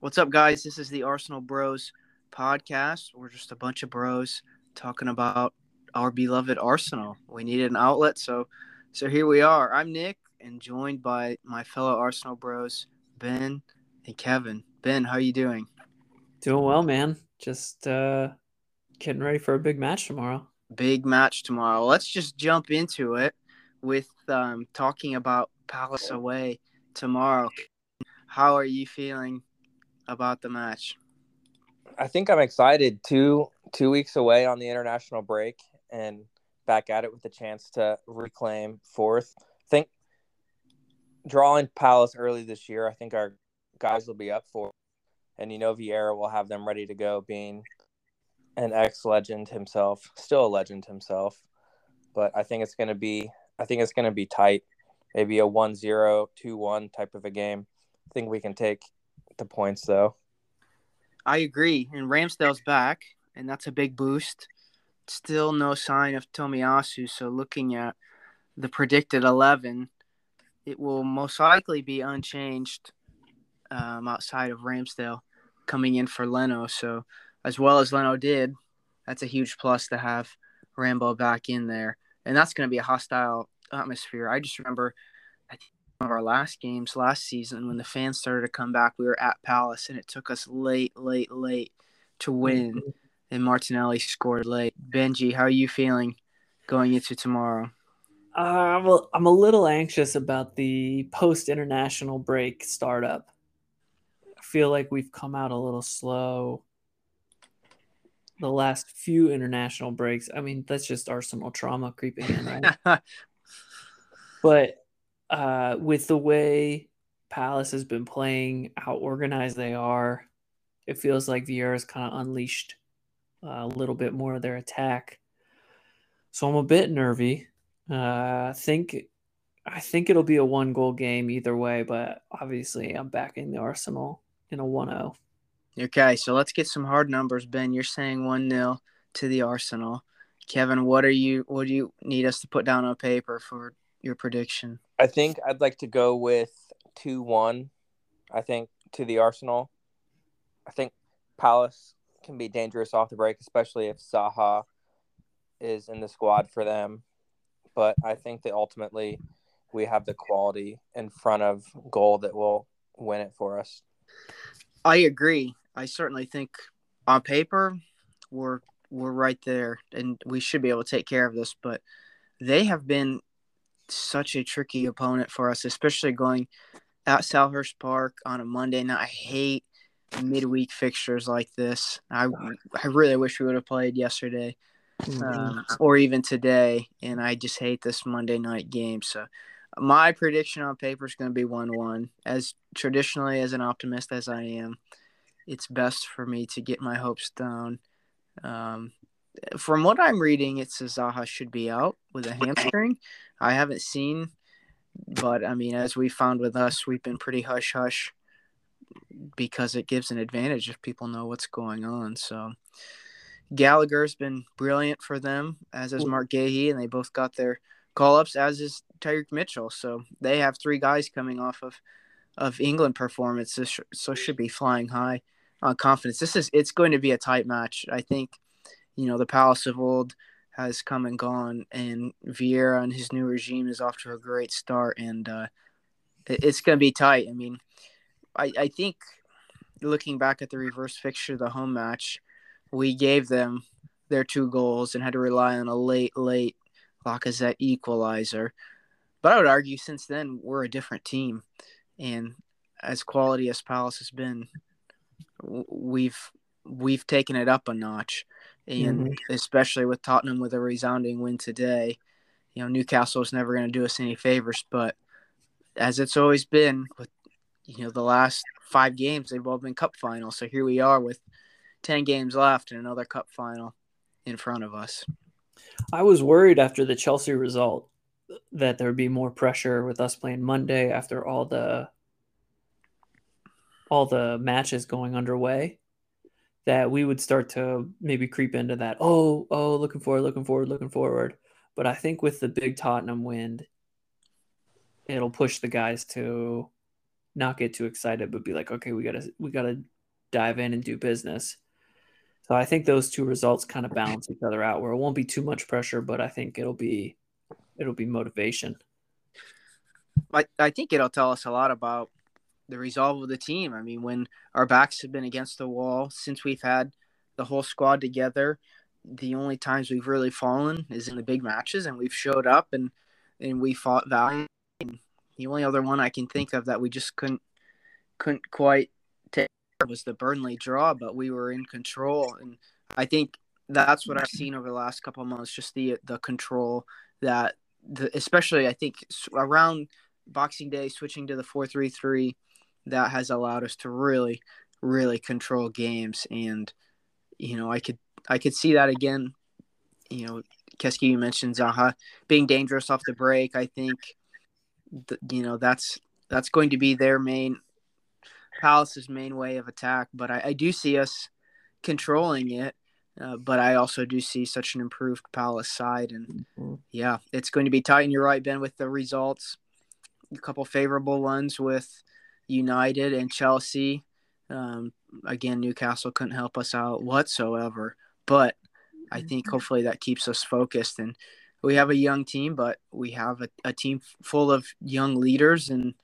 What's up, guys? This is the Arsenal Bros podcast. We're just a bunch of bros talking about our beloved Arsenal. We needed an outlet, so so here we are. I'm Nick, and joined by my fellow Arsenal bros, Ben and Kevin. Ben, how you doing? Doing well, man. Just uh, getting ready for a big match tomorrow. Big match tomorrow. Let's just jump into it with um, talking about Palace away tomorrow. How are you feeling about the match? I think I'm excited. Two two weeks away on the international break and back at it with a chance to reclaim fourth. I think drawing Palace early this year, I think our guys will be up for. It. And you know Vieira will have them ready to go, being an ex legend himself, still a legend himself. But I think it's gonna be I think it's gonna be tight. Maybe a 1-0, 2-1 type of a game. I think we can take the points though. I agree. And Ramsdale's back, and that's a big boost. Still no sign of Tomiyasu. So looking at the predicted 11, it will most likely be unchanged um, outside of Ramsdale coming in for Leno. So as well as Leno did, that's a huge plus to have Rambo back in there. And that's going to be a hostile atmosphere. I just remember of our last games last season when the fans started to come back, we were at Palace and it took us late, late, late to win. Mm-hmm. And Martinelli scored late. Benji, how are you feeling going into tomorrow? Uh, well, I'm a little anxious about the post international break startup. I feel like we've come out a little slow the last few international breaks. I mean, that's just Arsenal trauma creeping in. Right? but uh, with the way Palace has been playing, how organized they are, it feels like Vieira's kind of unleashed uh, a little bit more of their attack. So I'm a bit nervy. Uh, I think I think it'll be a one goal game either way, but obviously I'm backing the Arsenal in a 1-0. Okay, so let's get some hard numbers, Ben. You're saying 1-0 to the Arsenal. Kevin, what are you what do you need us to put down on paper for your prediction? I think I'd like to go with 2 1. I think to the Arsenal. I think Palace can be dangerous off the break, especially if Zaha is in the squad for them. But I think that ultimately we have the quality in front of goal that will win it for us. I agree. I certainly think on paper we're we're right there and we should be able to take care of this, but they have been such a tricky opponent for us, especially going at Selhurst Park on a Monday night. I hate midweek fixtures like this. I I really wish we would have played yesterday, mm-hmm. um, or even today. And I just hate this Monday night game. So my prediction on paper is going to be one-one. As traditionally as an optimist as I am, it's best for me to get my hopes down. Um, from what I'm reading, it says Zaha should be out with a hamstring. I haven't seen, but I mean, as we found with us, we've been pretty hush hush because it gives an advantage if people know what's going on. So Gallagher's been brilliant for them, as is Marc Guéhi, and they both got their call ups, as is Tyrick Mitchell. So they have three guys coming off of of England performances, so should be flying high on confidence. This is it's going to be a tight match. I think, you know, the Palace of old has come and gone, and Vieira and his new regime is off to a great start, and uh, it's going to be tight. I mean, I, I think looking back at the reverse fixture, the home match, we gave them their two goals and had to rely on a late, late Lacazette equalizer. But I would argue since then we're a different team, and as quality as Palace has been, we've we've taken it up a notch and mm-hmm. especially with Tottenham with a resounding win today, you know Newcastle is never going to do us any favors. But as it's always been with you know the last five games, they've all been cup finals. So here we are with ten games left and another cup final in front of us. I was worried after the Chelsea result that there would be more pressure with us playing Monday after all the all the matches going underway that we would start to maybe creep into that. Oh, oh, looking forward, looking forward, looking forward. But I think with the big Tottenham wind, it'll push the guys to not get too excited, but be like, okay, we gotta we gotta dive in and do business. So I think those two results kind of balance each other out where it won't be too much pressure, but I think it'll be it'll be motivation. I, I think it'll tell us a lot about the resolve of the team. I mean, when our backs have been against the wall since we've had the whole squad together, the only times we've really fallen is in the big matches, and we've showed up and and we fought valiantly. The only other one I can think of that we just couldn't couldn't quite take was the Burnley draw, but we were in control, and I think that's what I've seen over the last couple of months. Just the the control that the especially I think around Boxing Day, switching to the four three three, that has allowed us to really really control games, and you know I could I could see that again. You know, Keski, you mentioned Zaha being dangerous off the break. I think, you know, that's that's going to be their main Palace's main way of attack, but I, I do see us controlling it. Uh, but I also do see such an improved Palace side, and mm-hmm. yeah, it's going to be tight. And you're right, Ben, with the results, a couple favorable ones with United and Chelsea. Um, again, Newcastle couldn't help us out whatsoever, but I think mm-hmm. hopefully that keeps us focused. And we have a young team, but we have a, a team full of young leaders, and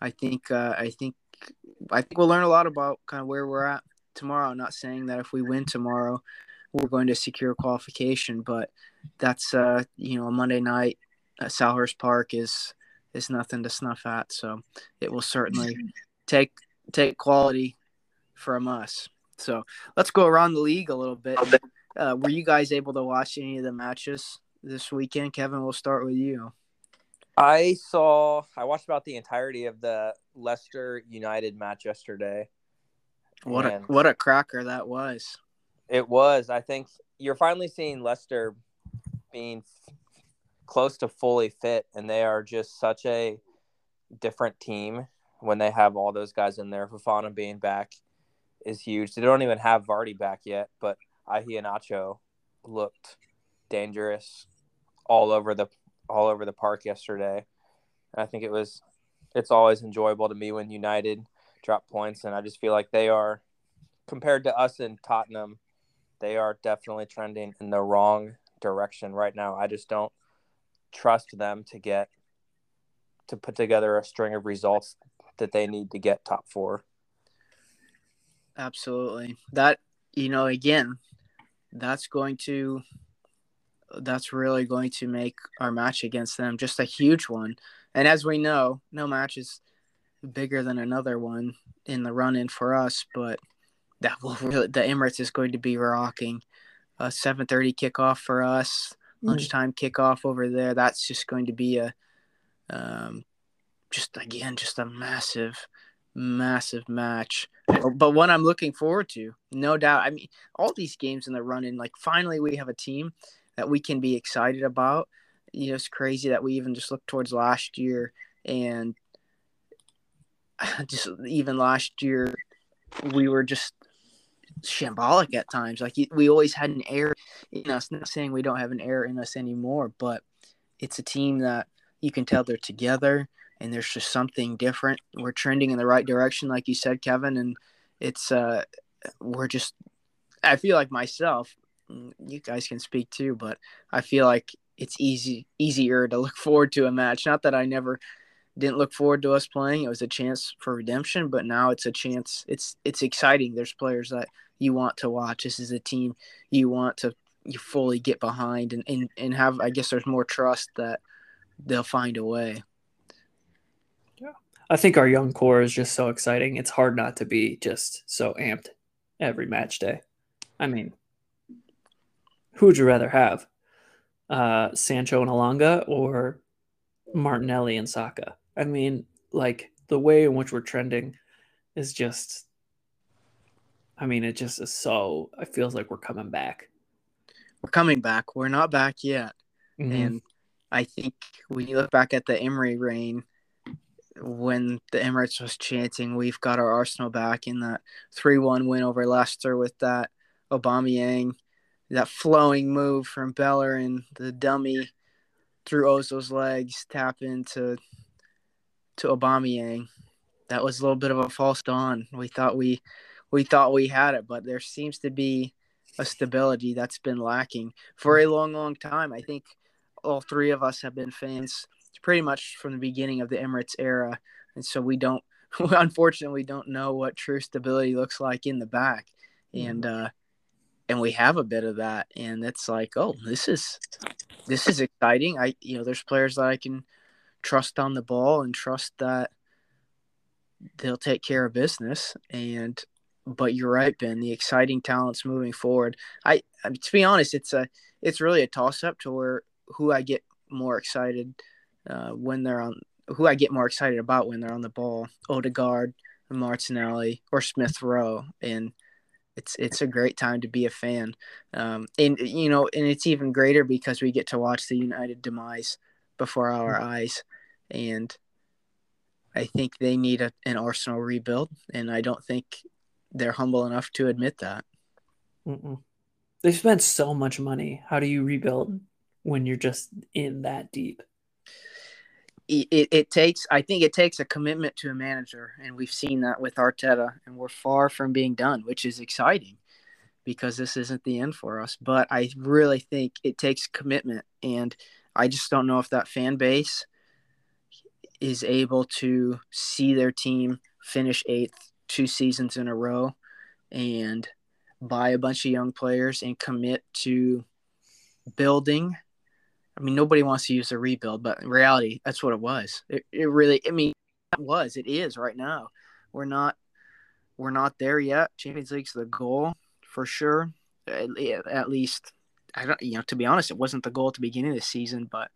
I think uh, I think I think we'll learn a lot about kind of where we're at tomorrow. I'm not saying that if we win tomorrow, we're going to secure qualification, but that's uh, you know a Monday night at Selhurst Park is is nothing to snuff at. So it will certainly take take quality from us. So let's go around the league a little bit. Uh, were you guys able to watch any of the matches this weekend? Kevin, we'll start with you. I saw I watched about the entirety of the Leicester United match yesterday. What a what a cracker that was. It was. I think you're finally seeing Leicester being close to fully fit and they are just such a different team when they have all those guys in there. Fofana being back is huge. They don't even have Vardy back yet, but Iheanacho looked dangerous all over the all over the park yesterday. And I think it was it's always enjoyable to me when United drop points and I just feel like they are compared to us in Tottenham, they are definitely trending in the wrong direction right now. I just don't trust them to get to put together a string of results that they need to get top 4. Absolutely. That you know again, that's going to that's really going to make our match against them just a huge one. And as we know, no match is bigger than another one in the run in for us, but that will really the Emirates is going to be rocking. A 7:30 kickoff for us. Lunchtime kickoff over there. That's just going to be a um just again just a massive massive match. But what I'm looking forward to, no doubt. I mean, all these games in the run in like finally we have a team that we can be excited about. You know, it's crazy that we even just look towards last year and just even last year we were just shambolic at times. Like we always had an error in us. Not saying we don't have an error in us anymore, but it's a team that you can tell they're together and there's just something different. We're trending in the right direction, like you said, Kevin, and it's uh we're just I feel like myself, Mm, you guys can speak too, but I feel like it's easy easier to look forward to a match. Not that I never didn't look forward to us playing. It was a chance for redemption, but now it's a chance. It's it's exciting. There's players that you want to watch. This is a team you want to you fully get behind and, and, and have I guess there's more trust that they'll find a way. Yeah. I think our young core is just so exciting. It's hard not to be just so amped every match day. I mean, who would you rather have? Uh, Sancho and Elanga or Martinelli and Saka? I mean, like the way in which we're trending is just I mean, it just is so it feels like we're coming back. We're coming back. We're not back yet. Mm-hmm. And I think when you look back at the Emery reign, when the Emirates was chanting, "We've got our Arsenal back" in that three-one win over Leicester with that Aubameyang that flowing move from Bellerin, the dummy through Ozil's legs, tap into to Aubameyang. That was a little bit of a false dawn. We thought we we thought we had it, but there seems to be a stability that's been lacking for a long, long time. I think all three of us have been fans pretty much from the beginning of the Emirates era, and so we don't, unfortunately, we don't know what true stability looks like in the back, and uh, and we have a bit of that, and it's like, oh, this is this is exciting. I you know, there's players that I can trust on the ball and trust that they'll take care of business and but you're right, Ben. The exciting talents moving forward. I, to be honest, it's a it's really a toss up to where who I get more excited uh, when they're on who I get more excited about when they're on the ball. Odegaard, Martinelli, or Smith Rowe, and it's it's a great time to be a fan. Um, and you know, and it's even greater because we get to watch the United demise before our mm-hmm. eyes, and I think they need a, an Arsenal rebuild, and I don't think they're humble enough to admit that. Mm-mm. They spent so much money. How do you rebuild when you're just in that deep? It, it, it, takes, I think it takes a commitment to a manager, and we've seen that with Arteta, and we're far from being done, which is exciting because this isn't the end for us. But I really think it takes commitment, and I just don't know if that fan base is able to see their team finish eighth two seasons in a row and buy a bunch of young players and commit to building. I mean, nobody wants to use the rebuild, but in reality, that's what it was. It, it really, I mean, it was, it is right now. We're not, we're not there yet. Champions League's the goal for sure. At, at least, I don't, you know, to be honest, it wasn't the goal at the beginning of the season, but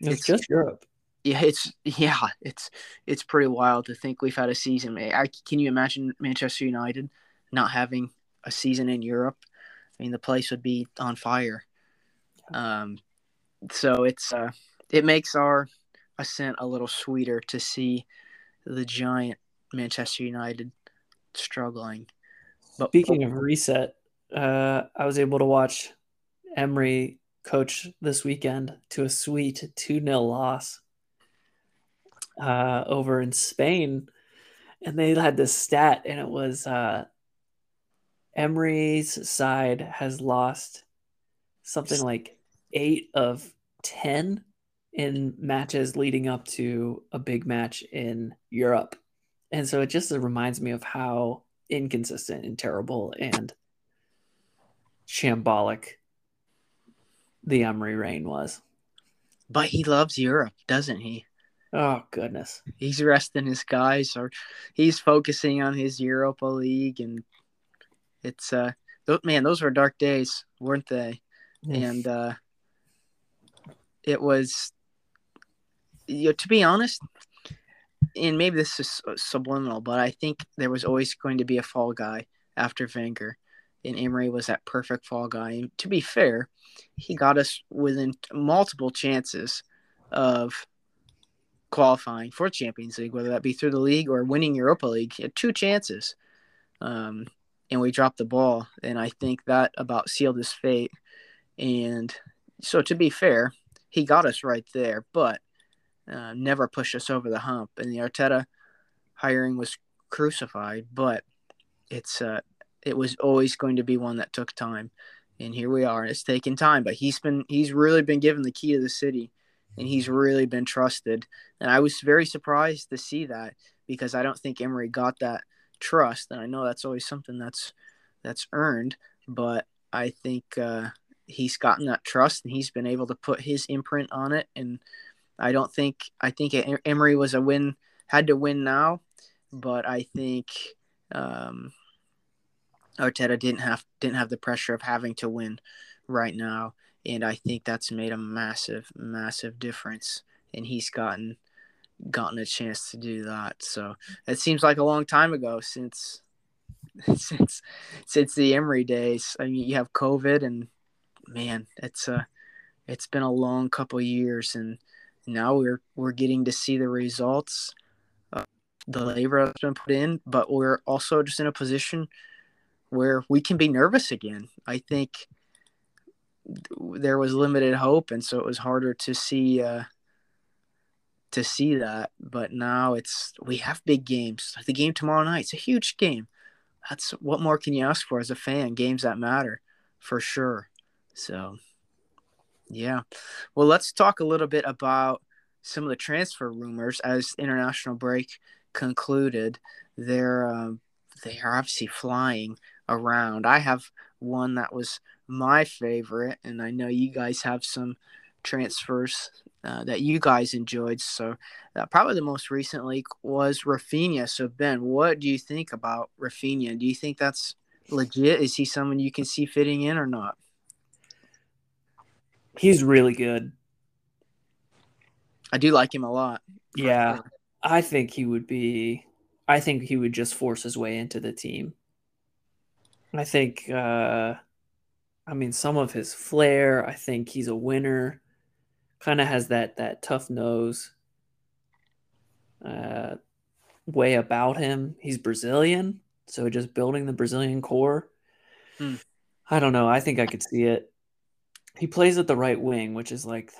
it's, it's just Europe yeah, it's yeah, it's it's pretty wild to think we've had a season. I, can you imagine Manchester United not having a season in Europe? I mean, the place would be on fire. Um, so it's uh, it makes our ascent a little sweeter to see the giant Manchester United struggling. But speaking of reset, uh, I was able to watch Emery coach this weekend to a sweet 2 0 loss uh, over in Spain, and they had this stat, and it was uh, Emery's side has lost something like eight of ten in matches leading up to a big match in Europe, and so it just reminds me of how inconsistent and terrible and shambolic the Emery reign was. But he loves Europe, doesn't he? Oh goodness. He's resting his guys or he's focusing on his Europa League and it's uh man, those were dark days, weren't they? And uh it was you know, to be honest, and maybe this is subliminal, but I think there was always going to be a fall guy after Wenger, and Emery was that perfect fall guy. And to be fair, he got us within multiple chances of qualifying for Champions League, whether that be through the league or winning Europa League. Had two chances, um, and we dropped the ball. And I think that about sealed his fate. And so, to be fair, he got us right there, but uh, never pushed us over the hump. And the Arteta hiring was crucified, but it's uh, it was always going to be one that took time. And here we are. It's taken time, but he's been he's really been given the key to the city and he's really been trusted. And I was very surprised to see that because I don't think Emery got that trust, and I know that's always something that's that's earned, but I think uh, he's gotten that trust and he's been able to put his imprint on it. And I don't think I think Emery was a win, had to win now, but I think um, Arteta didn't have didn't have the pressure of having to win right now and I think that's made a massive, massive difference. And he's gotten gotten a chance to do that. So it seems like a long time ago since since since the Emery days. I mean, you have COVID, and man, it's a it's been a long couple years, and now we're we're getting to see the results. the labor that's been put in, but we're also just in a position where we can be nervous again. I think there was limited hope, and so it was harder to see uh, to see that. But now it's we have big games. The game tomorrow night, it's a huge game. that's what more can you ask for as a fan? Games that matter, for sure. So, yeah. Well, let's talk a little bit about some of the transfer rumors as international break concluded. They're um, they are obviously flying around. I have one that was my favorite, and I know you guys have some transfers uh, that you guys enjoyed. So, uh, probably the most recent leak was Rafinha. So, Ben, what do you think about Rafinha? Do you think that's legit? Is he someone you can see fitting in or not? He's really good. I do like him a lot. Yeah. Sure. I think he would be I think he would just force his way into the team. I think uh I mean some of his flair, I think he's a winner. Kind of has that that tough nose uh way about him. He's Brazilian, so just building the Brazilian core. Hmm. I don't know. I think I could see it. He plays at the right wing, which is like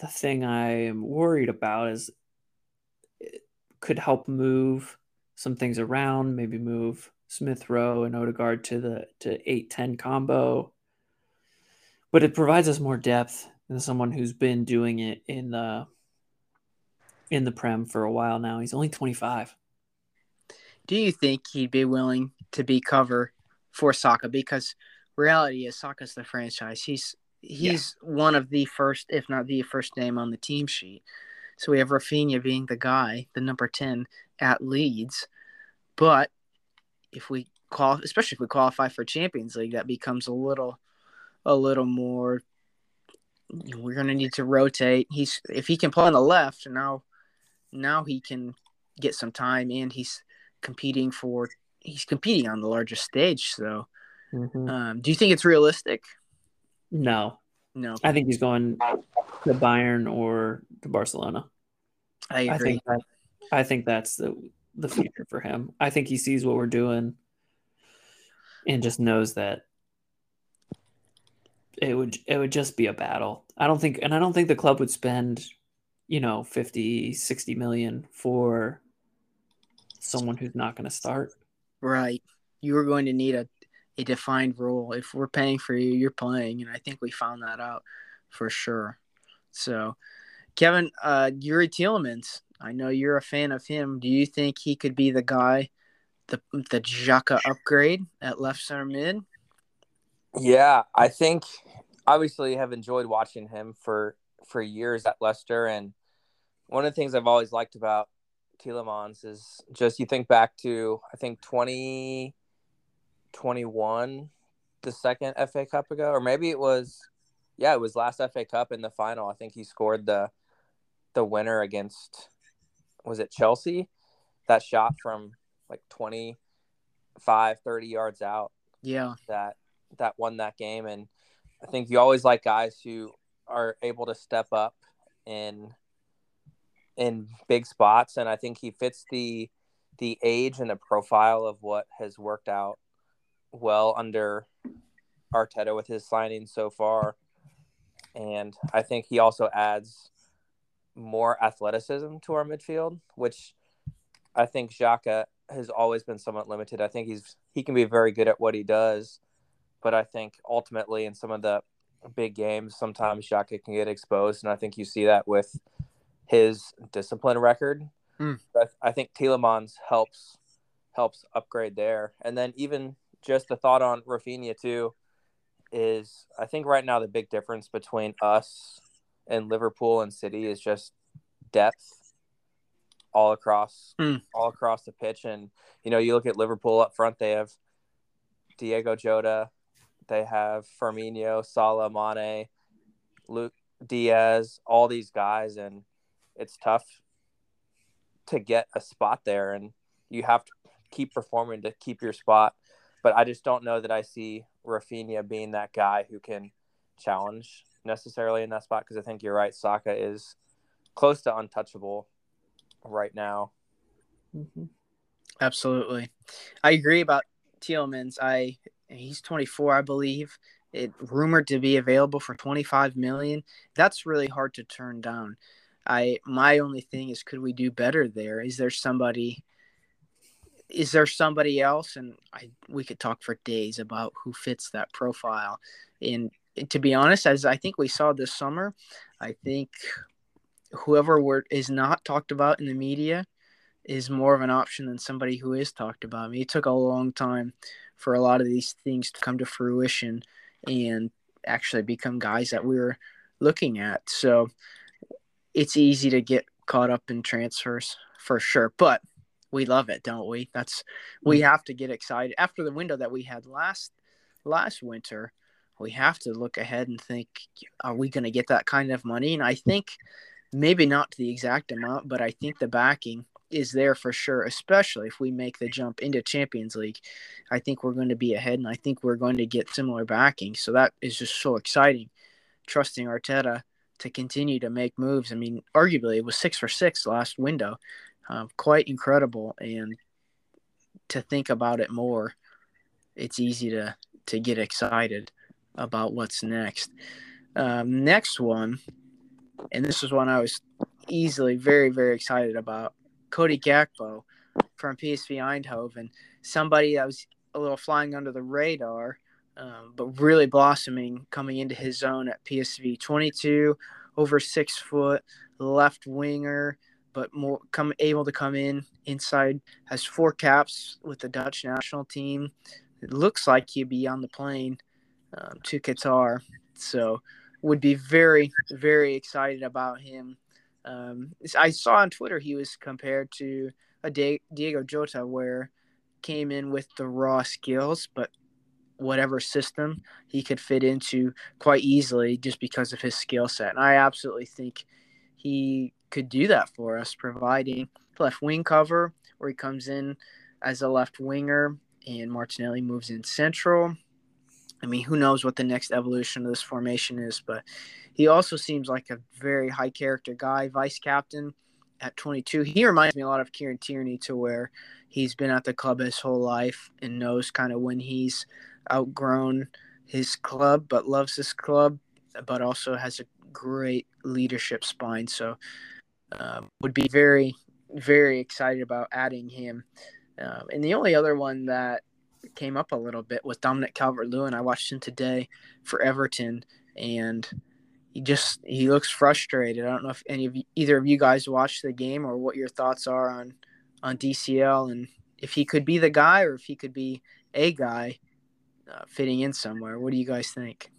the thing I am worried about is it could help move some things around, maybe move Smith Rowe and Odegaard to the to 8-10 combo. But it provides us more depth than someone who's been doing it in the in the Prem for a while now. He's only 25. Do you think he'd be willing to be cover for Saka? Because reality is Saka's the franchise. He's he's yeah. one of the first, if not the first name on the team sheet. So we have Rafinha being the guy, the number 10 at Leeds. But if we call, especially if we qualify for Champions League, that becomes a little, a little more. We're going to need to rotate. He's if he can play on the left now, now he can get some time, and he's competing for he's competing on the largest stage. So, mm-hmm. um, do you think it's realistic? No. No. I think he's going to Bayern or to Barcelona. I agree. I think, that, I think that's the the future for him. I think he sees what we're doing and just knows that it would it would just be a battle. I don't think and I don't think the club would spend, you know, 50, 60 million for someone who's not going to start. Right. You are going to need a a defined role. If we're paying for you, you're playing, and I think we found that out for sure. So, Kevin, uh, Youri Tielemans, I know you're a fan of him. Do you think he could be the guy, the the Xhaka upgrade at left center mid? Yeah, I think obviously have enjoyed watching him for for years at Leicester, and one of the things I've always liked about Tielemans is just you think back to I think twenty twenty one, the second FA Cup ago, or maybe it was, yeah, it was last FA Cup in the final. I think he scored the the winner against was it Chelsea? That shot from like 25, 30 yards out. Yeah. That that won that game and I think you always like guys who are able to step up in in big spots and I think he fits the the age and the profile of what has worked out well under Arteta with his signings so far. And I think he also adds more athleticism to our midfield, which I think Xhaka has always been somewhat limited. I think he's he can be very good at what he does, but I think ultimately in some of the big games, sometimes Xhaka can get exposed, and I think you see that with his discipline record. Mm. I think Tielemans helps helps upgrade there, and then even just the thought on Rafinha too is I think right now the big difference between us and Liverpool and City is just depth all across mm. all across the pitch and you know you look at Liverpool up front they have Diogo Jota they have Firmino Salah Mane Luke Diaz all these guys and it's tough to get a spot there and you have to keep performing to keep your spot but I just don't know that I see Rafinha being that guy who can challenge necessarily in that spot because I think you're right. Saka is close to untouchable right now. Mm-hmm. Absolutely, I agree about Tielemans. I he's 24, I believe. It rumored to be available for 25 million. That's really hard to turn down. I my only thing is, could we do better there? Is there somebody is there somebody else? And I we could talk for days about who fits that profile. And to be honest, as I think we saw this summer, I think whoever were, is not talked about in the media is more of an option than somebody who is talked about. I mean, it took a long time for a lot of these things to come to fruition and actually become guys that we were looking at. So it's easy to get caught up in transfers for sure. But we love it, don't we? That's we mm. have to get excited after the window that we had last last winter. We have to look ahead and think, are we going to get that kind of money? And I think maybe not to the exact amount, but I think the backing is there for sure, especially if we make the jump into Champions League. I think we're going to be ahead, and I think we're going to get similar backing. So that is just so exciting. Trusting Arteta to continue to make moves. I mean, arguably it was six for six last window um, quite incredible. And to think about it more, it's easy to to get excited about what's next. Um, next one, and this is one I was easily very very excited about. Cody Gakpo from PSV Eindhoven, somebody that was a little flying under the radar, um, but really blossoming coming into his zone at PSV. 22, over six foot, left winger, but more come able to come in inside. Has four caps with the Dutch national team. It looks like he'd be on the plane um, to Qatar, so would be very very excited about him. Um, I saw on Twitter he was compared to a Diogo Jota, where came in with the raw skills, but whatever system he could fit into quite easily just because of his skill set. And I absolutely think he could do that for us, providing left wing cover where he comes in as a left winger and Martinelli moves in central. I mean, who knows what the next evolution of this formation is, but he also seems like a very high character guy, vice captain at 22. He reminds me a lot of Kieran Tierney to where he's been at the club his whole life and knows kind of when he's outgrown his club, but loves his club, but also has a great leadership spine. So um, would be very, very excited about adding him. Um, and the only other one that came up a little bit was Dominic Calvert Lewin. I watched him today for Everton, and he just he looks frustrated. I don't know if any of you, either of you guys watched the game or what your thoughts are on on DCL and if he could be the guy or if he could be a guy uh, fitting in somewhere. What do you guys think?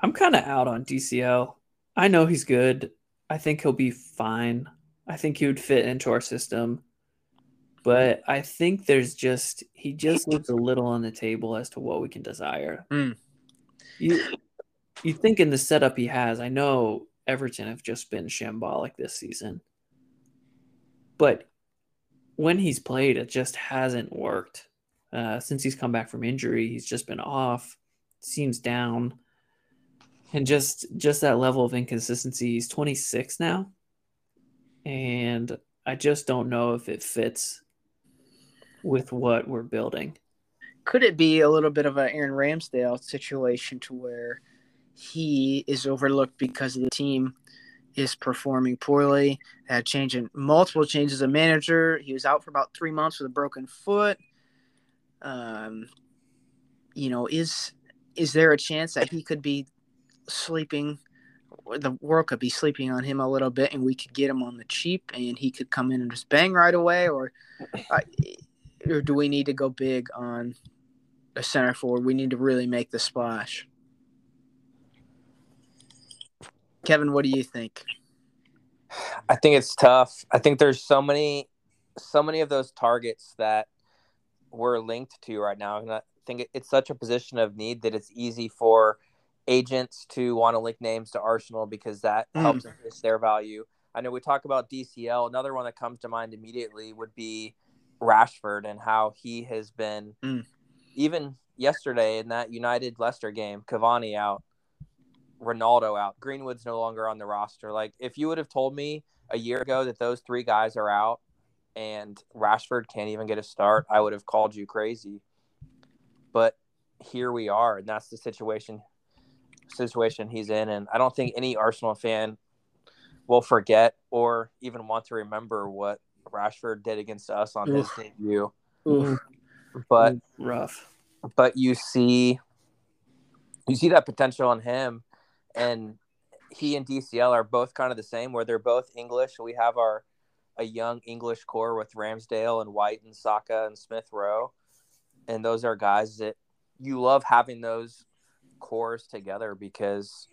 I'm kind of out on DCL. I know he's good. I think he'll be fine. I think he would fit into our system. But I think there's just he just looks a little on the table as to what we can desire. Mm. You you think in the setup he has, I know Everton have just been shambolic this season. But when he's played, it just hasn't worked. Uh, since he's come back from injury, he's just been off, seems down and just just that level of inconsistency. He's 26 now, and I just don't know if it fits with what we're building. Could it be a little bit of an Aaron Ramsdale situation to where he is overlooked because the team is performing poorly? Had changing multiple changes of manager. He was out for about three months with a broken foot. Um, you know, is is there a chance that he could be sleeping the world could be sleeping on him a little bit and we could get him on the cheap and he could come in and just bang right away or or do we need to go big on a center forward we need to really make the splash kevin what do you think i think it's tough i think there's so many so many of those targets that we're linked to right now and i think it's such a position of need that it's easy for agents to want to link names to Arsenal because that mm. helps increase their value. I know we talk about DCL. Another one that comes to mind immediately would be Rashford and how he has been, mm. even yesterday in that United Leicester game, Cavani out, Ronaldo out, Greenwood's no longer on the roster. Like, if you would have told me a year ago that those three guys are out and Rashford can't even get a start, I would have called you crazy. But here we are, and that's the situation situation he's in, and I don't think any Arsenal fan will forget or even want to remember what Rashford did against us on Oof. his debut. Oof. But rough. But you see you see that potential in him and he and DCL are both kind of the same where they're both English. We have our a young English core with Ramsdale and White and Saka and Smith Rowe. And those are guys that you love having those cores together because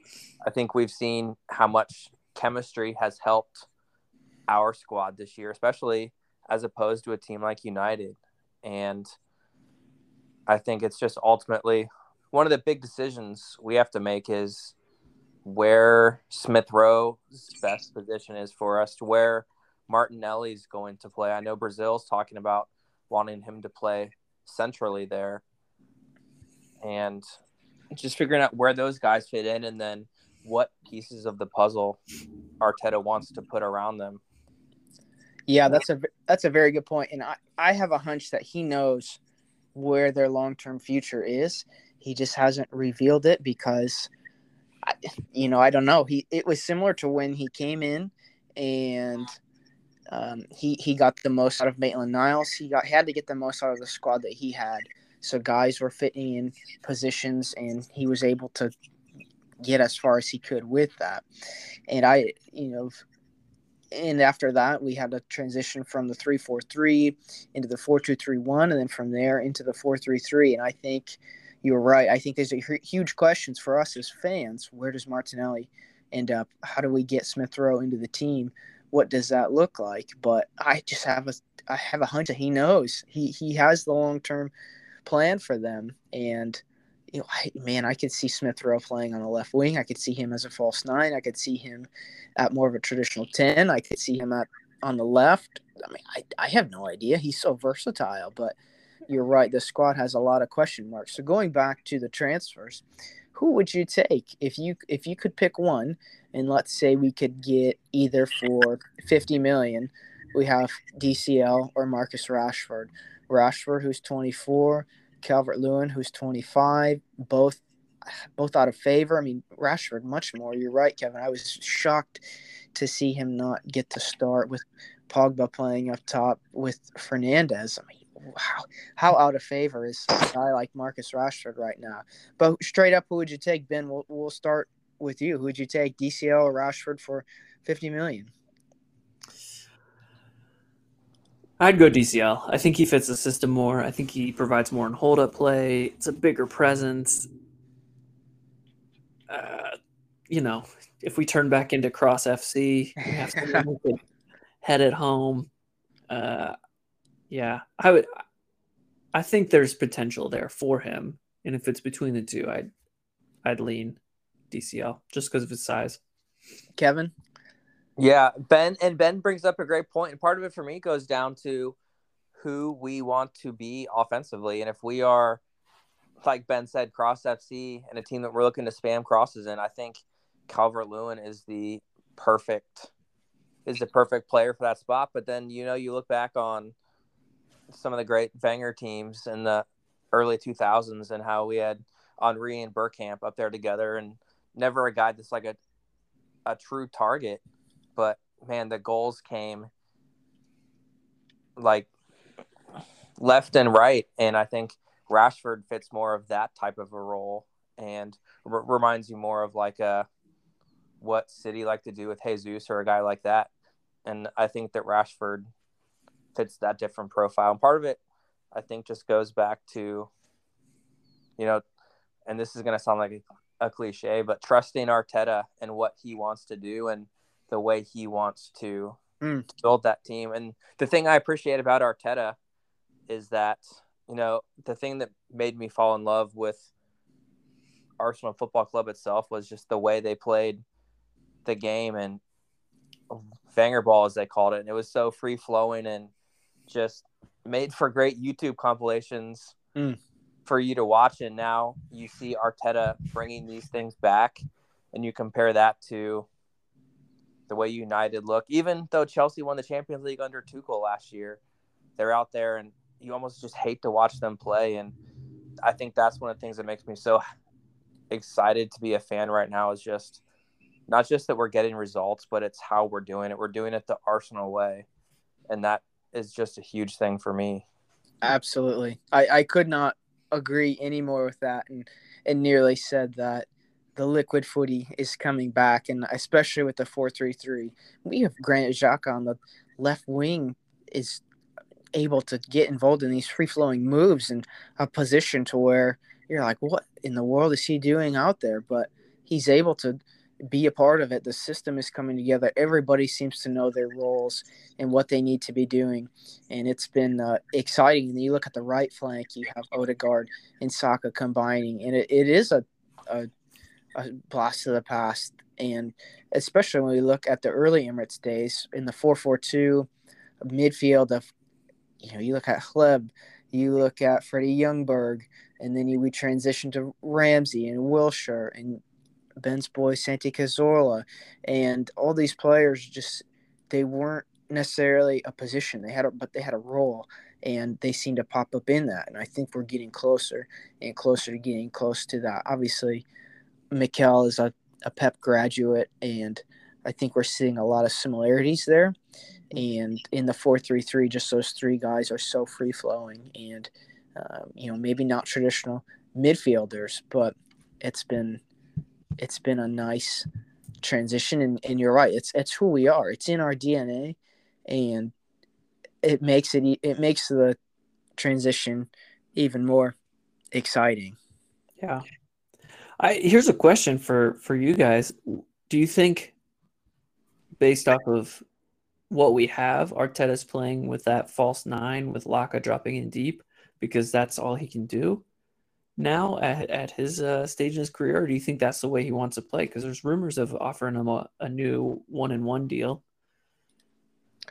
I think we've seen how much chemistry has helped our squad this year, especially as opposed to a team like United. And I think it's just ultimately one of the big decisions we have to make is where Smith Rowe's best position is for us, to where Martinelli's going to play. I know Brazil's talking about wanting him to play centrally there. And just figuring out where those guys fit in and then what pieces of the puzzle Arteta wants to put around them. Yeah, that's a that's a very good point, and I I have a hunch that he knows where their long term future is. He just hasn't revealed it because, you know, I don't know. He it was similar to when he came in, and um, he he got the most out of Maitland Niles. He got had to get the most out of the squad that he had. So guys were fitting in positions, and he was able to get as far as he could with that. And I, you know, and after that we had a transition from the 343 into the 4231 and then from there into the 433 and i think you're right. I think there's a huge questions for us as fans. Where does martinelli end up? How do we get smith rowe into the team? What does that look like? But i just have a i have a hunch that he knows. He he has the long-term plan for them. And you know, I, man, I could see Smith Rowe playing on the left wing. I could see him as a false nine. I could see him at more of a traditional ten. I could see him at on the left. I mean, I, I have no idea. He's so versatile, but you're right. The squad has a lot of question marks. So going back to the transfers, who would you take if you if you could pick one? And let's say we could get either for fifty million, we have DCL or Marcus Rashford. Rashford, who's 24, Calvert Lewin, who's 25, both both out of favor. I mean, Rashford much more. You're right, Kevin. I was shocked to see him not get to start with Pogba playing up top with Fernandes. I mean, how how out of favor is a guy like Marcus Rashford right now? But straight up, who would you take, Ben? We'll we'll start with you. Who would you take, DCL or Rashford for 50 million? I'd go DCL. I think he fits the system more. I think he provides more in hold up play. It's a bigger presence. Uh, you know, if we turn back into Cross FC, we have to head it home. Uh, yeah, I would. I think there's potential there for him, and if it's between the two, I'd I'd lean DCL just because of his size. Kevin, yeah, Ben and Ben brings up a great point, and part of it for me goes down to who we want to be offensively, and if we are, like Ben said, cross FC and a team that we're looking to spam crosses in, I think Calvert Lewin is the perfect is the perfect player for that spot. But then you know you look back on some of the great Wenger teams in the early 2000s and how we had Henry and Bergkamp up there together, and never a guy that's like a a true target but man, the goals came like left and right, and I think Rashford fits more of that type of a role and r- reminds you more of like a what City like to do with Jesus or a guy like that. And I think that Rashford fits that different profile. And part of it, I think, just goes back to, you know, and this is going to sound like a, a cliche, but trusting Arteta and what he wants to do and the way he wants to mm. build that team. And the thing I appreciate about Arteta is that, you know, the thing that made me fall in love with Arsenal Football Club itself was just the way they played the game and Wenger ball, as they called it. And it was so free flowing and just made for great YouTube compilations mm. for you to watch. And now you see Arteta bringing these things back, and you compare that to the way United look. Even though Chelsea won the Champions League under Tuchel last year, they're out there and you almost just hate to watch them play. And I think that's one of the things that makes me so excited to be a fan right now is just not just that we're getting results, but it's how we're doing it. We're doing it the Arsenal way, and that is just a huge thing for me. Absolutely, I I could not agree any more with that, and and nearly said that the liquid footy is coming back, and especially with the four three three, we have Granit Xhaka on the left wing is able to get involved in these free flowing moves and a position to where you're like, what in the world is he doing out there? But he's able to be a part of it. The system is coming together. Everybody seems to know their roles and what they need to be doing, and it's been uh, exciting. And you look at the right flank, you have Odegaard and Saka combining, and it, it is a, a, a blast to the past. And especially when we look at the early Emirates days in the four four two midfield of, you know, you look at Hleb, you look at Freddie Ljungberg, and then you we transition to Ramsey and Wilshere and Ben's boy Santi Cazorla, and all these players just they weren't necessarily a position. They had a, but they had a role and they seem to pop up in that. And i think we're getting closer and closer to getting close to that. Obviously Mikel is a, a pep graduate and i think we're seeing a lot of similarities there. And in the 433 just those three guys are so free flowing and um, you know maybe not traditional midfielders but it's been it's been a nice transition. And, and you're right it's it's who we are. It's in our dna and it makes it it makes the transition even more exciting. Yeah i here's a question for for you guys do you think based off of what we have arteta's playing with that false nine with Laca dropping in deep because that's all he can do now at, at his uh, stage in his career, or do you think that's the way he wants to play? Because there's rumors of offering him a, a new one in one deal,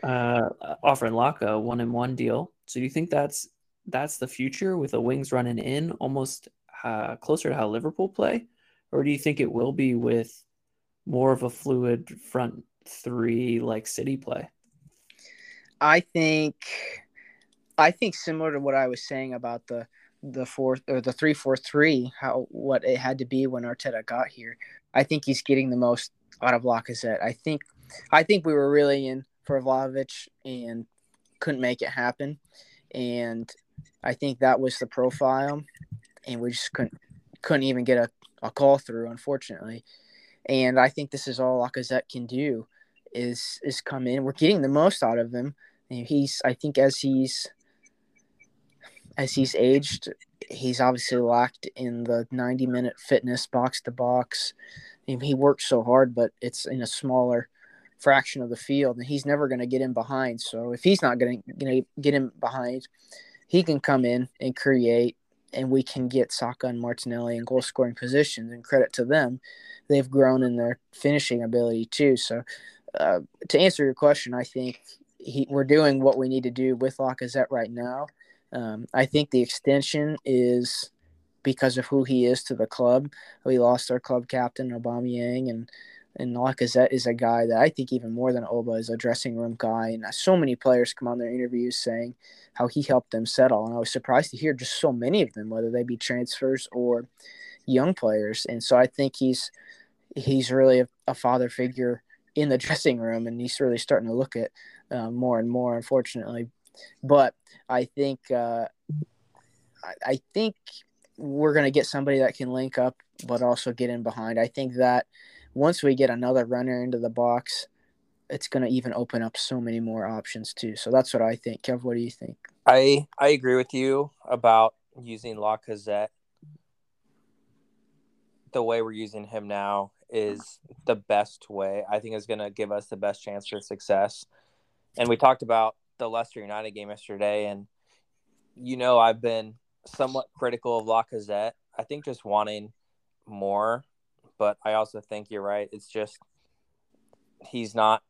uh, offering Laca a one in one deal. So do you think that's that's the future with the wings running in almost uh, closer to how Liverpool play, or do you think it will be with more of a fluid front three like City play? I think, I think similar to what I was saying about the the four or the three four three, how what it had to be when Arteta got here. I think he's getting the most out of Lacazette. I think I think we were really in for Vlahovic and couldn't make it happen. And I think that was the profile and we just couldn't couldn't even get a, a call through, unfortunately. And I think this is all Lacazette can do is is come in. We're getting the most out of him. And he's I think as he's as he's aged, he's obviously lacked in the 90 minute fitness box to box. He works so hard, but it's in a smaller fraction of the field, and he's never going to get in behind. So if he's not going to get him behind, he can come in and create, and we can get Saka and Martinelli in goal scoring positions. And credit to them, they've grown in their finishing ability too. So uh, to answer your question, I think he, we're doing what we need to do with Lacazette right now um, I think the extension is because of who he is to the club. We lost our club captain, Aubameyang, and and Lacazette is a guy that I think even more than Oba is a dressing room guy. And so many players come on their interviews saying how he helped them settle. And I was surprised to hear just so many of them, whether they be transfers or young players. And so I think he's he's really a, a father figure in the dressing room, and he's really starting to look at uh, more and more, unfortunately. But I think uh, I, I think we're going to get somebody that can link up, but also get in behind. I think that once we get another runner into the box, it's going to even open up so many more options too. So that's what I think. Kev, what do you think? I I agree with you about using Lacazette. The way we're using him now is the best way. I think is going to give us the best chance for success. And we talked about the Leicester United game yesterday, and you know I've been somewhat critical of Lacazette. I think just wanting more, but I also think you're right. It's just he's not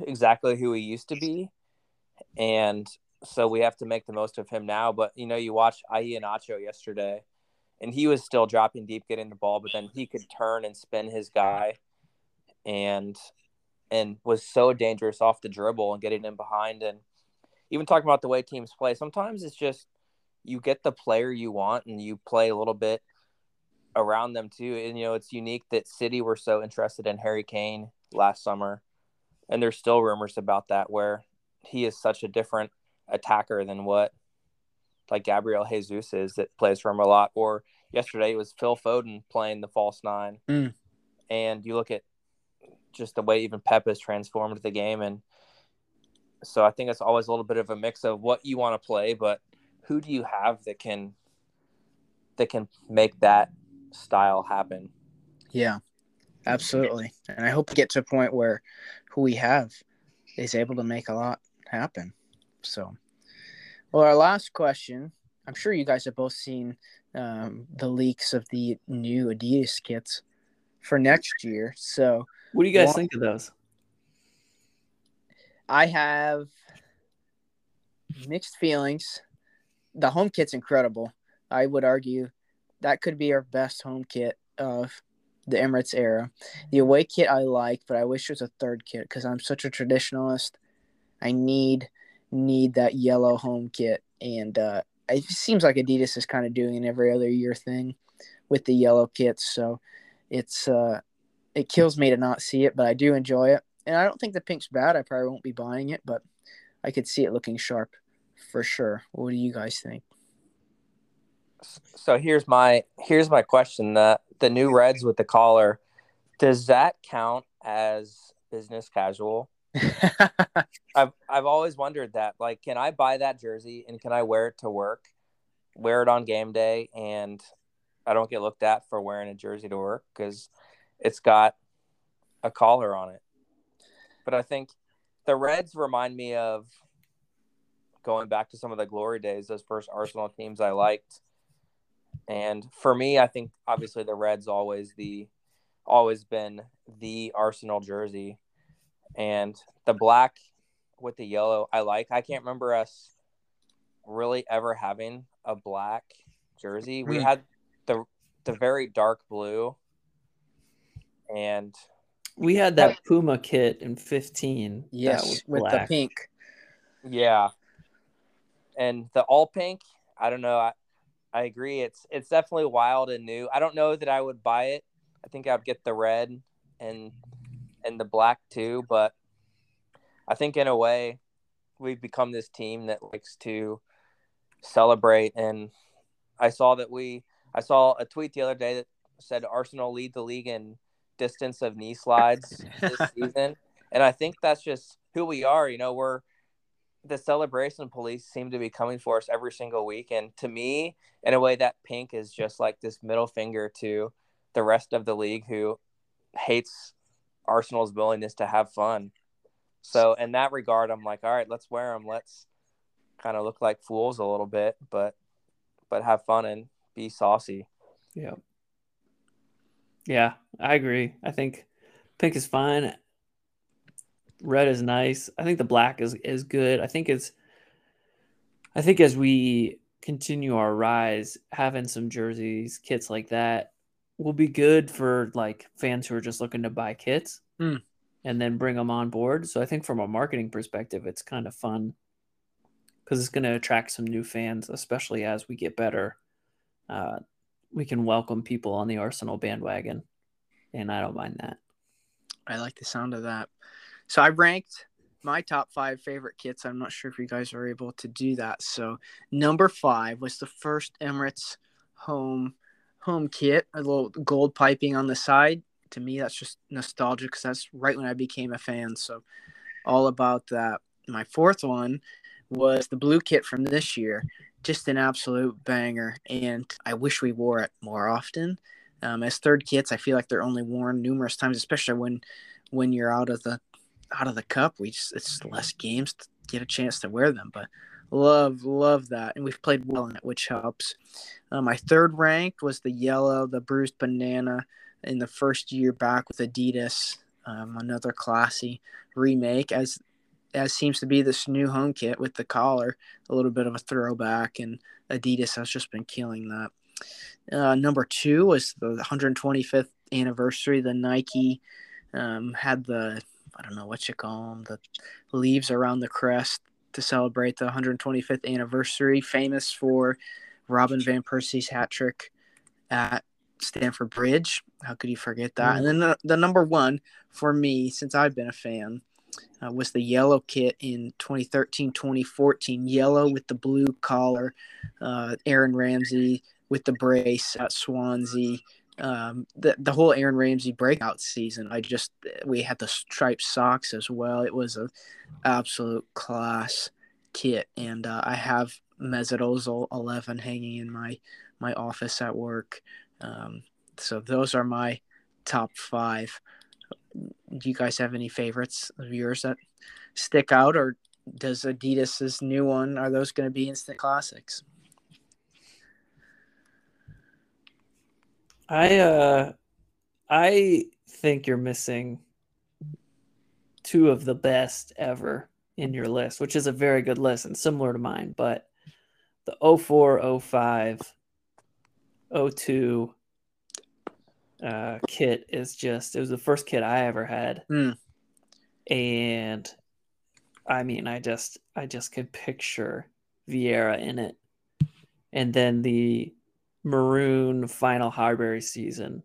exactly who he used to be, and so we have to make the most of him now. But you know, you watch Iheanacho yesterday, and he was still dropping deep, getting the ball, but then he could turn and spin his guy, and and was so dangerous off the dribble and getting in behind and even talking about the way teams play, sometimes it's just you get the player you want and you play a little bit around them too. And you know, it's unique that City were so interested in Harry Kane last summer, and there's still rumors about that where he is such a different attacker than what like Gabriel Jesus is that plays for him a lot. Or yesterday it was Phil Foden playing the false nine, Mm. and you look at just the way even Pep has transformed the game, and so I think it's always a little bit of a mix of what you want to play, but who do you have that can that can make that style happen? Yeah, absolutely. And I hope to get to a point where who we have is able to make a lot happen. So, well, our last question. I'm sure you guys have both seen um, the leaks of the new Adidas kits for next year. So, What do you guys Well- think of those? I have mixed feelings. The home kit's incredible. I would argue that could be our best home kit of the Emirates era. The away kit I like, but I wish there was a third kit because I'm such a traditionalist. I need need that yellow home kit, and uh, it seems like Adidas is kind of doing an every other year thing with the yellow kits. So it's uh, it kills me to not see it, but I do enjoy it and I don't think the pink's bad. I probably won't be buying it, but I could see it looking sharp for sure. What do you guys think? So here's my here's my question: the the new Reds with the collar, does that count as business casual? I've I've always wondered that. Like, can I buy that jersey and can I wear it to work, wear it on game day, and I don't get looked at for wearing a jersey to work because it's got a collar on it. But I think the Reds remind me of going back to some of the glory days, those first Arsenal teams I liked. And for me, I think obviously the Reds always the always been the Arsenal jersey. And the black with the yellow I like. I can't remember us really ever having a black jersey. We Hmm. had the the very dark blue and We had that Puma kit in 15. that yes, was with the pink. Yeah. And the all pink, I don't know. I, I agree. It's it's definitely wild and new. I don't know that I would buy it. I think I'd get the red and and the black too, but I think in a way we've become this team that likes to celebrate and I saw that we I saw a tweet the other day that said Arsenal lead the league in distance of knee slides this season. And I think that's just who we are. You know, we're the celebration police seem to be coming for us every single week. And to me, in a way, that pink is just like this middle finger to the rest of the league who hates Arsenal's willingness to have fun. So, in that regard, I'm like, all right, let's wear them. Let's kind of look like fools a little bit, but but have fun and be saucy. Yeah. Yeah, I agree. I think pink is fine. Red is nice. I think the black is is good. I think it's I think as we continue our rise, having some jerseys, kits like that will be good for like fans who are just looking to buy kits Hmm. and then bring them on board. So I think from a marketing perspective, it's kind of fun because it's going to attract some new fans, especially as we get better. Uh, we can welcome people on the Arsenal bandwagon, and I don't mind that. I like the sound of that. So I ranked my top five favorite kits. I'm not sure if you guys are able to do that. So number five was the first Emirates home home kit, a little gold piping on the side. To me, that's just nostalgic because that's right when I became a fan. So all about that. My fourth one was the blue kit from this year. Just an absolute banger, and I wish we wore it more often. Um, as third kits, I feel like they're only worn numerous times, especially when when you're out of the out of the cup. We just it's less games to get a chance to wear them, but love love that, and we've played well in it, which helps. Uh, my third ranked was the yellow, the bruised banana in the first year back with Adidas. Um, another classy remake, as as seems to be this new home kit with the collar, a little bit of a throwback, and Adidas has just been killing that. Uh, number two was the 125th anniversary. The Nike um, had the I don't know what you call them, the leaves around the crest to celebrate the 125th anniversary. Famous for Robin van Persie's hat trick at Stamford Bridge. How could you forget that? Mm. And then the, the, number one for me, since I've been a fan, uh, was the yellow kit in 2013 2014. Yellow with the blue collar. Uh, Aaron Ramsey with the brace at Swansea. Um, the the whole Aaron Ramsey breakout season. I just we had the striped socks as well. It was a absolute class kit, and uh, I have Ozil 11 hanging in my my office at work. Um, so those are my top five. Do you guys have any favorites of yours that stick out, or does Adidas's new one? Are those going to be instant classics? I uh, I think you're missing two of the best ever in your list, which is a very good list and similar to mine. But the 04, 05, 02 uh, kit is just, it was the first kit I ever had. Mm. And I mean, I just, I just could picture Vieira in it. And then the maroon final Highbury season.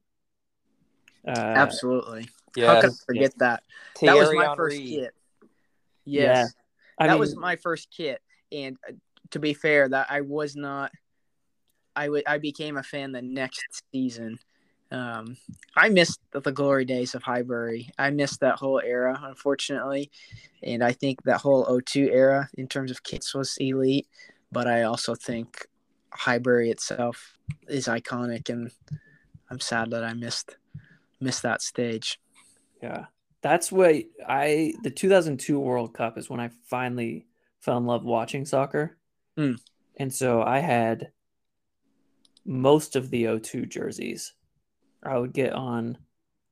Uh, Absolutely. Yes. How could I forget yes. that? Thierry that was my Henry. first kit. Yes. Yeah. that mean, was my first kit. And uh, to be fair, that I was not. I, w- I became a fan the next season. Um, I missed the, the glory days of Highbury. I missed that whole era, unfortunately. And I think that whole 02 era in terms of kits was elite. But I also think Highbury itself is iconic, and I'm sad that I missed missed that stage. Yeah, that's what I the 2002 World Cup is when I finally fell in love watching soccer. Mm. And so I had most of the 02 jerseys. I would get on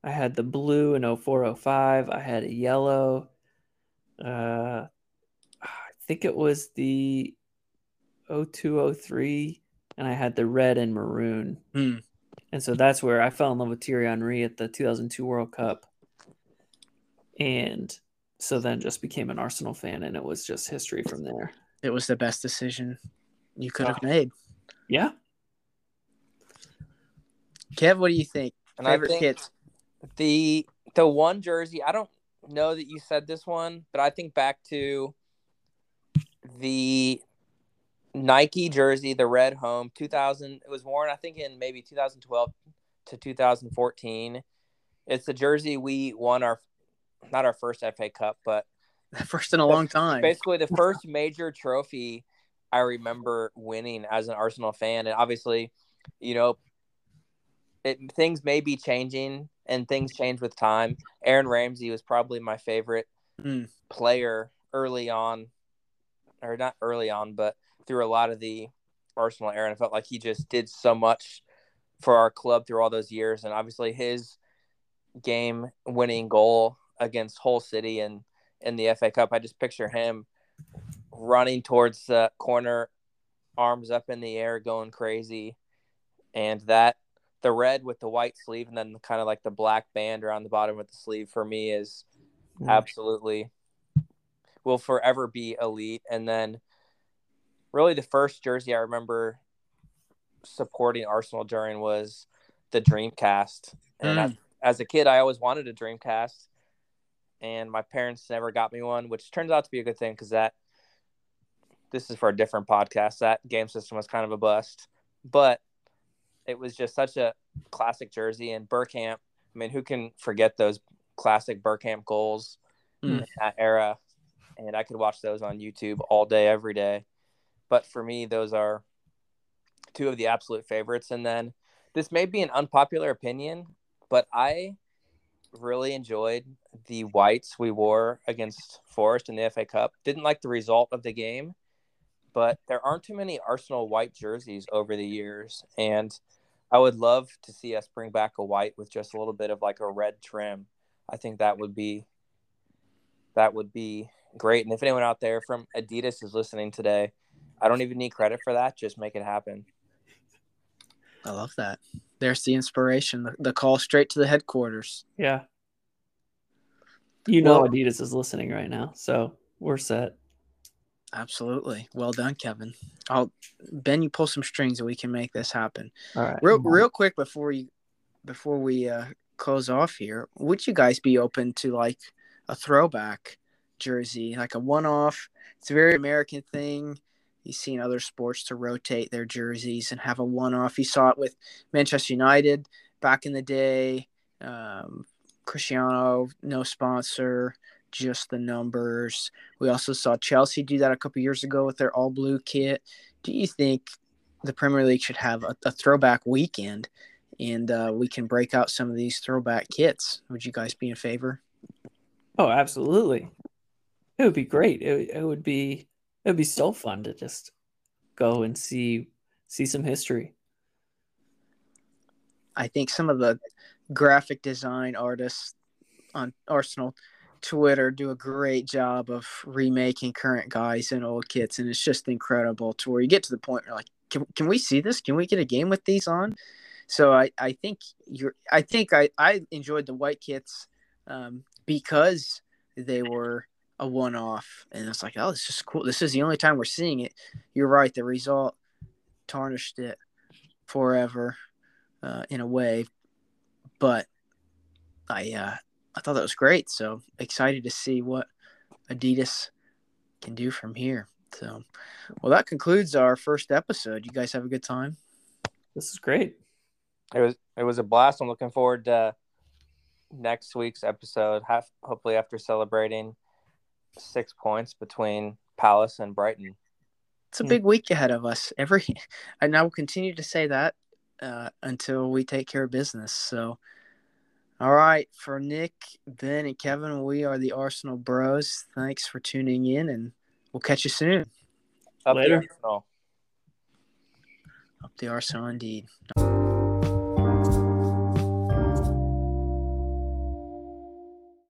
I had the blue in 0405, I had a yellow uh I think it was the 0203 and I had the red and maroon. Mm. And so that's where I fell in love with Thierry Henry at the 2002 World Cup and so then just became an Arsenal fan, and it was just history from there. It was the best decision you could have made. Yeah. Kev, what do you think? And Favorite I think kits? The the one jersey, I don't know that you said this one, but I think back to the Nike jersey, the red home, 2000. It was worn, I think, in maybe 2012 to 2014. It's the jersey we won our not our first FA Cup, but first in a long time. Basically, the first major trophy I remember winning as an Arsenal fan, and obviously, you know, it, things may be changing and things change with time. Aaron Ramsey was probably my favorite mm. player early on, or not early on, but through a lot of the Arsenal era. And I felt like he just did so much for our club through all those years, and obviously his game winning goal against Hull City and in the FA Cup. I just picture him running towards the corner, arms up in the air, going crazy, and that the red with the white sleeve and then kind of like the black band around the bottom of the sleeve for me is mm. absolutely will forever be elite. And then really the first jersey I remember supporting Arsenal during was the Dreamcast. And mm. as a kid, I always wanted a Dreamcast and my parents never got me one, which turns out to be a good thing because that this is for a different podcast. That game system was kind of a bust, but it was just such a classic jersey. And Bergkamp, I mean, who can forget those classic Bergkamp goals mm. in that era? And I could watch those on YouTube all day, every day. But for me, those are two of the absolute favorites. And then this may be an unpopular opinion, but I really enjoyed the whites we wore against Forest in the FA Cup. Didn't like the result of the game, but there aren't too many Arsenal white jerseys over the years. And I would love to see us bring back a white with just a little bit of like a red trim. I think that would be that would be great. And if anyone out there from Adidas is listening today, I don't even need credit for that. Just make it happen. I love that. There's the inspiration, the, the call straight to the headquarters. Yeah. You know well, Adidas is listening right now, so we're set. Absolutely. Well done, Kevin. I'll Ben, you pull some strings and we can make this happen. All right. Real real quick before you before we uh, close off here, would you guys be open to like a throwback jersey, like a one-off? It's a very American thing. You've seen other sports to rotate their jerseys and have a one-off. You saw it with Manchester United back in the day. Um, Cristiano, no sponsor, just the numbers. We also saw Chelsea do that a couple years ago with their all blue kit. Do you think the Premier League should have a, a throwback weekend and uh, we can break out some of these throwback kits? Would you guys be in favor? Oh, absolutely. It would be great. It, it would be it would be so fun to just go and see see some history. I think some of the graphic design artists on Arsenal Twitter do a great job of remaking current guys and old kits, and it's just incredible to where you get to the point where like, can, can we see this? Can we get a game with these on? So I, I think you're I think I, I enjoyed the white kits um, because they were a one off and it's like, oh, this is cool. This is the only time we're seeing it. You're right, the result tarnished it forever uh, in a way. But I uh, I thought that was great. So excited to see what Adidas can do from here. So, well, that concludes our first episode. You guys have a good time. This is great. It was it was a blast. I'm looking forward to next week's episode. Hopefully, after celebrating six points between Palace and Brighton. It's a big week ahead of us. Every, and I will continue to say that uh, until we take care of business. So, all right, for Nick, Ben, and Kevin, we are the Arsenal Bros. Thanks for tuning in, and we'll catch you soon. Up Later. The Arsenal. Up the Arsenal, indeed.